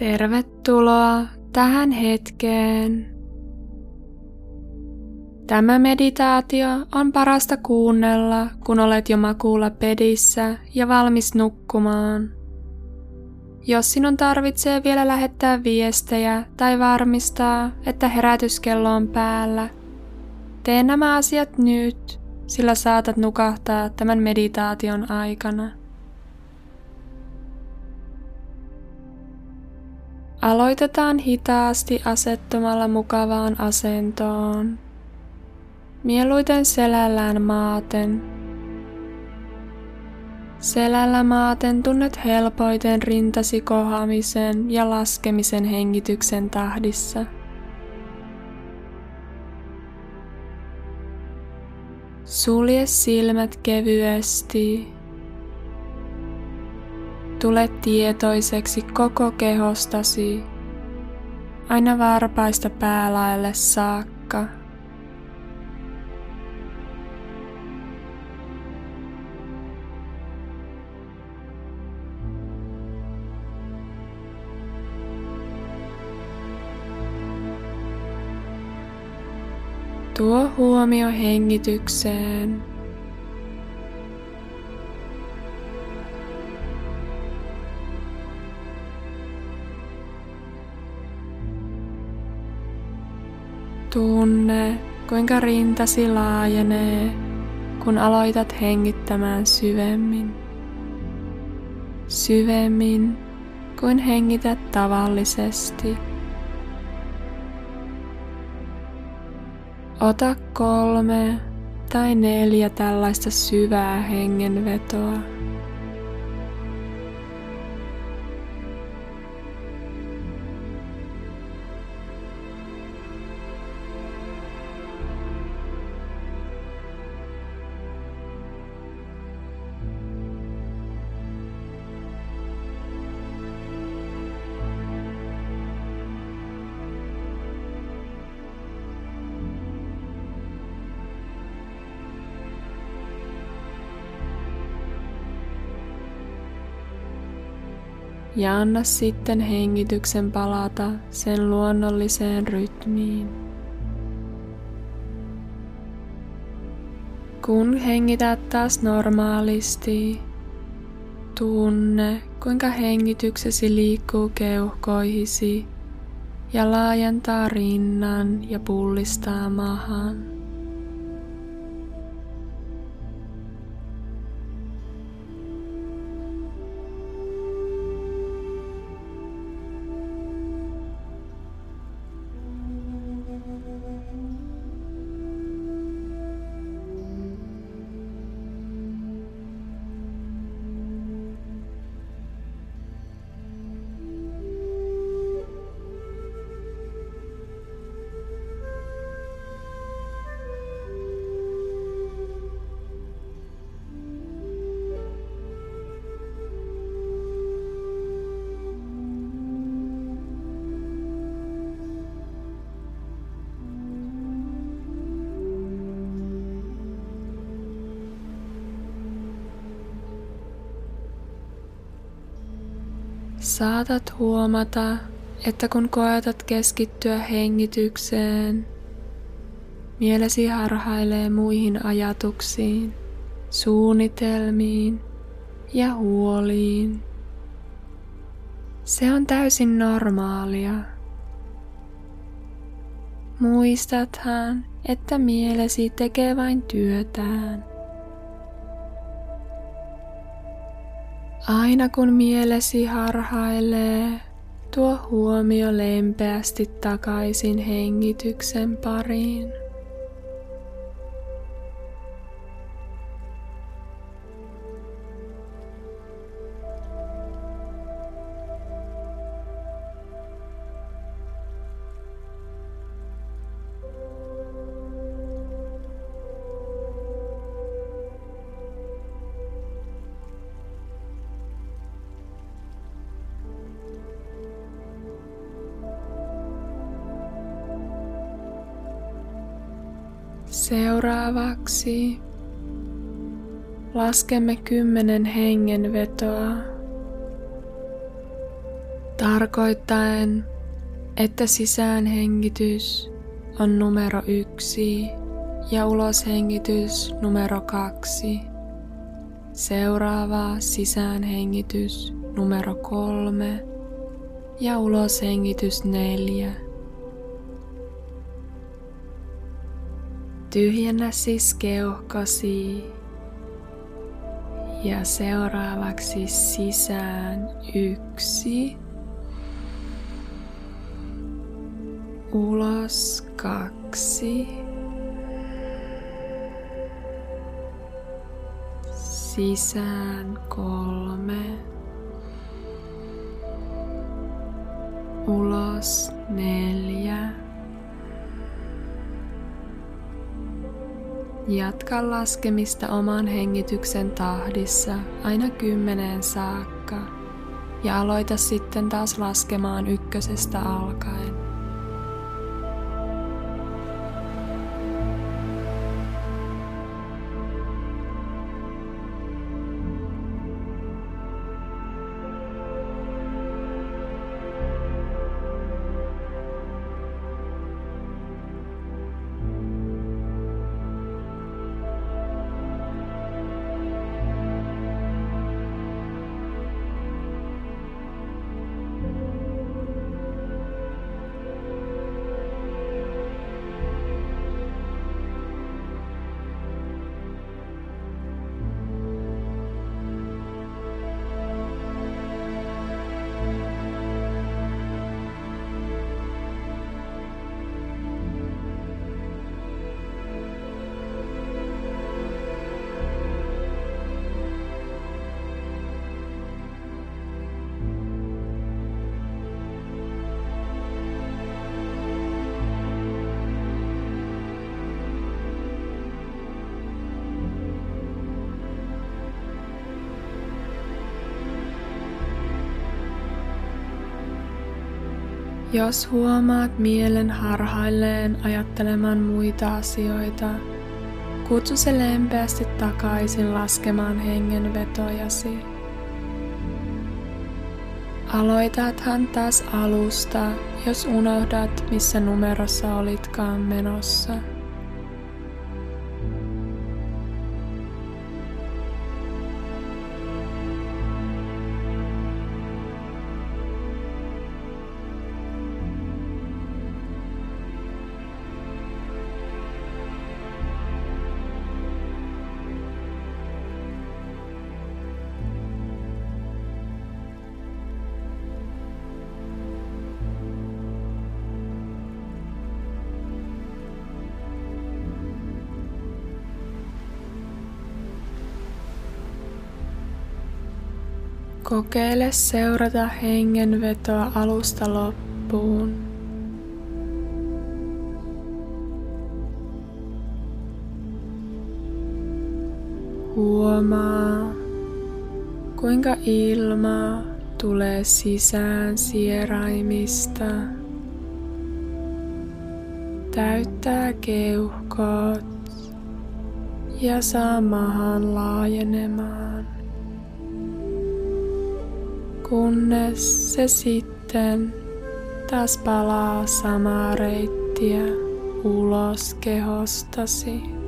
Tervetuloa tähän hetkeen. Tämä meditaatio on parasta kuunnella, kun olet jo makuulla pedissä ja valmis nukkumaan. Jos sinun tarvitsee vielä lähettää viestejä tai varmistaa, että herätyskello on päällä, tee nämä asiat nyt, sillä saatat nukahtaa tämän meditaation aikana. Aloitetaan hitaasti asettumalla mukavaan asentoon. Mieluiten selällään maaten. Selällä maaten tunnet helpoiten rintasi kohamisen ja laskemisen hengityksen tahdissa. Sulje silmät kevyesti Tule tietoiseksi koko kehostasi, aina varpaista päälaelle saakka. Tuo huomio hengitykseen. Tunne, kuinka rintasi laajenee, kun aloitat hengittämään syvemmin. Syvemmin kuin hengität tavallisesti. Ota kolme tai neljä tällaista syvää hengenvetoa. Ja anna sitten hengityksen palata sen luonnolliseen rytmiin. Kun hengität taas normaalisti, tunne kuinka hengityksesi liikkuu keuhkoihisi ja laajentaa rinnan ja pullistaa mahan. Saatat huomata, että kun koetat keskittyä hengitykseen, mielesi harhailee muihin ajatuksiin, suunnitelmiin ja huoliin. Se on täysin normaalia. Muistathan, että mielesi tekee vain työtään. Aina kun mielesi harhailee, tuo huomio lempeästi takaisin hengityksen pariin. Seuraavaksi laskemme kymmenen hengenvetoa. Tarkoittaen, että sisäänhengitys on numero yksi ja uloshengitys numero kaksi. Seuraava sisäänhengitys numero kolme ja uloshengitys neljä. Tyhjennä siis keuhkosi ja seuraavaksi sisään yksi. Ulos kaksi. Sisään kolme. Ulos neljä. Jatka laskemista oman hengityksen tahdissa aina kymmeneen saakka ja aloita sitten taas laskemaan ykkösestä alkaen. Jos huomaat mielen harhailleen ajattelemaan muita asioita, kutsu se lempeästi takaisin laskemaan hengenvetojasi. Aloitathan taas alusta, jos unohdat, missä numerossa olitkaan menossa. Kokeile seurata hengenvetoa alusta loppuun. Huomaa, kuinka ilma tulee sisään sieraimista. Täyttää keuhkot ja saa mahan laajenemaan kunnes se sitten taas palaa samaa reittiä ulos kehostasi.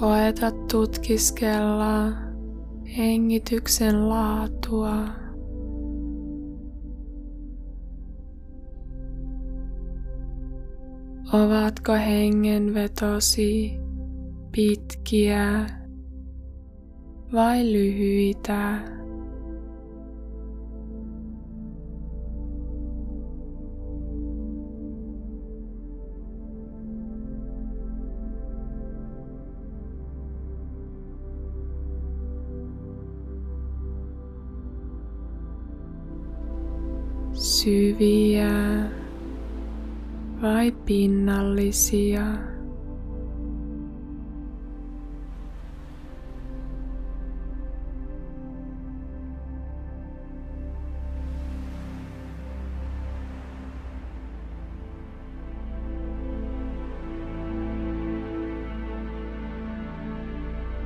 Koeta tutkiskella hengityksen laatua. Ovatko hengenvetosi pitkiä vai lyhyitä? Syviä vai pinnallisia.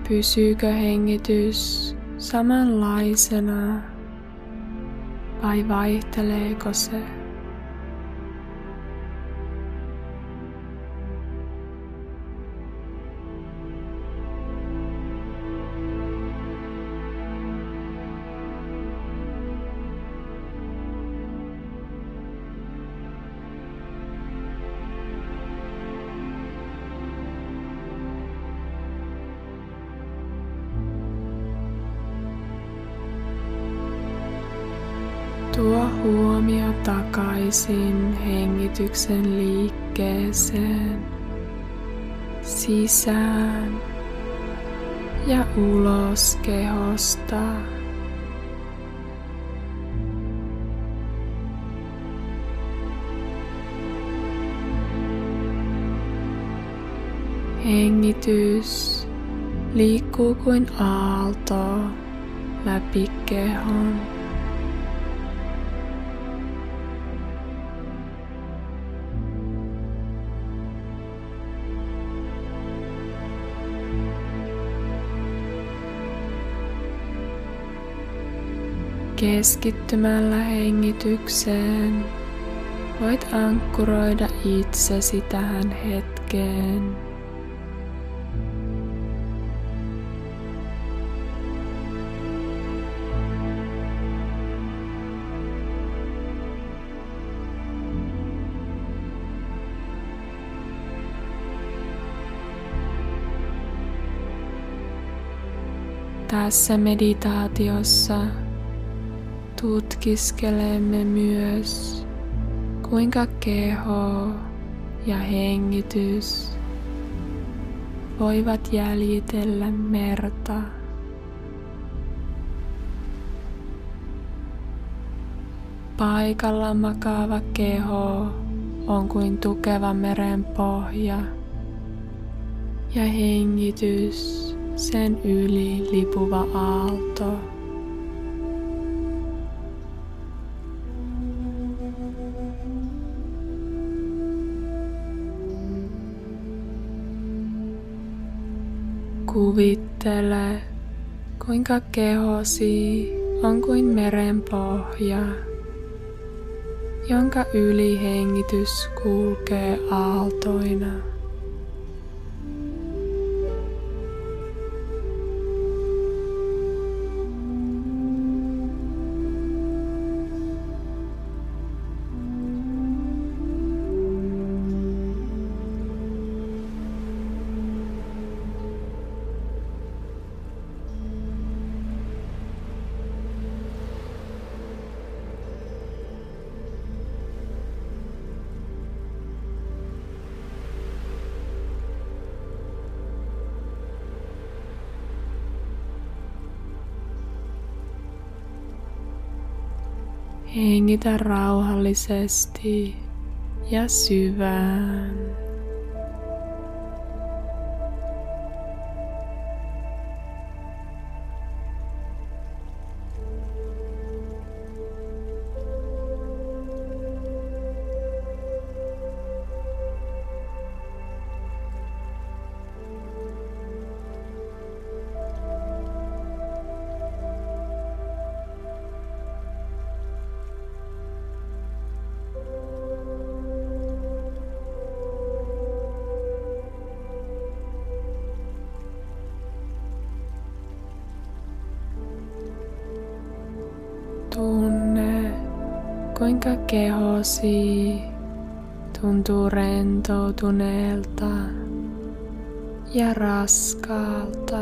Pysyykö hengitys samanlaisena vai vaihteleeko se? Huomio takaisin hengityksen liikkeeseen, sisään ja ulos kehosta. Hengitys liikkuu kuin aalto läpi kehon. Keskittymällä hengitykseen voit ankkuroida itsesi tähän hetkeen. Tässä meditaatiossa tutkiskelemme myös, kuinka keho ja hengitys voivat jäljitellä merta. Paikalla makaava keho on kuin tukeva meren pohja ja hengitys sen yli lipuva aalto. Kuvittele, kuinka kehosi on kuin meren pohja, jonka yli hengitys kulkee aaltoina. Hengitä rauhallisesti ja syvään. Kuinka kehosi tuntuu rentoutuneelta ja raskaalta.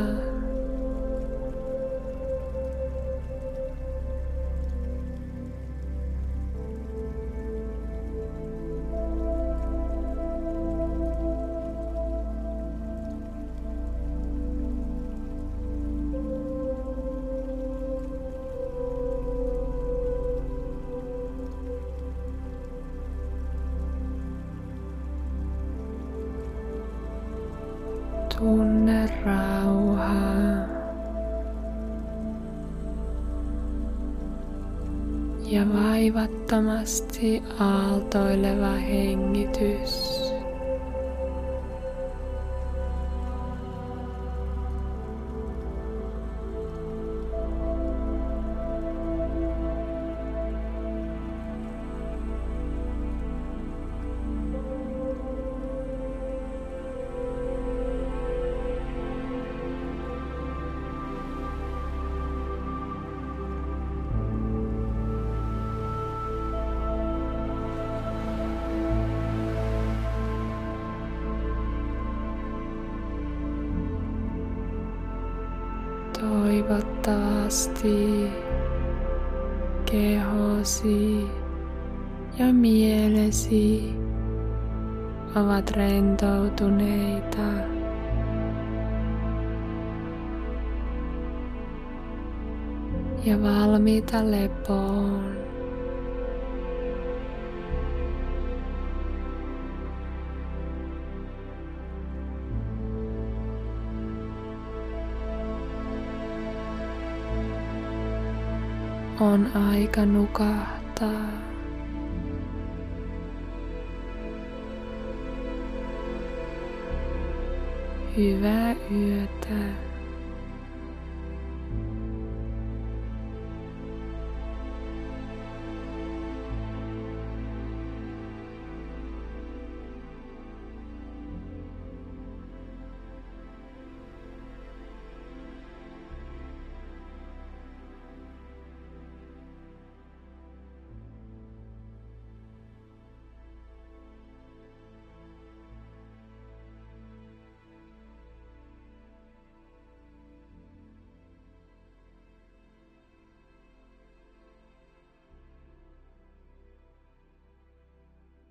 Tunne rauhaa. Ja vaivattomasti aaltoileva hengitys. Toivottavasti kehosi ja mielesi ovat rentoutuneita. Ja valmiita lepoon. On aika nukahtaa. Hyvää yötä.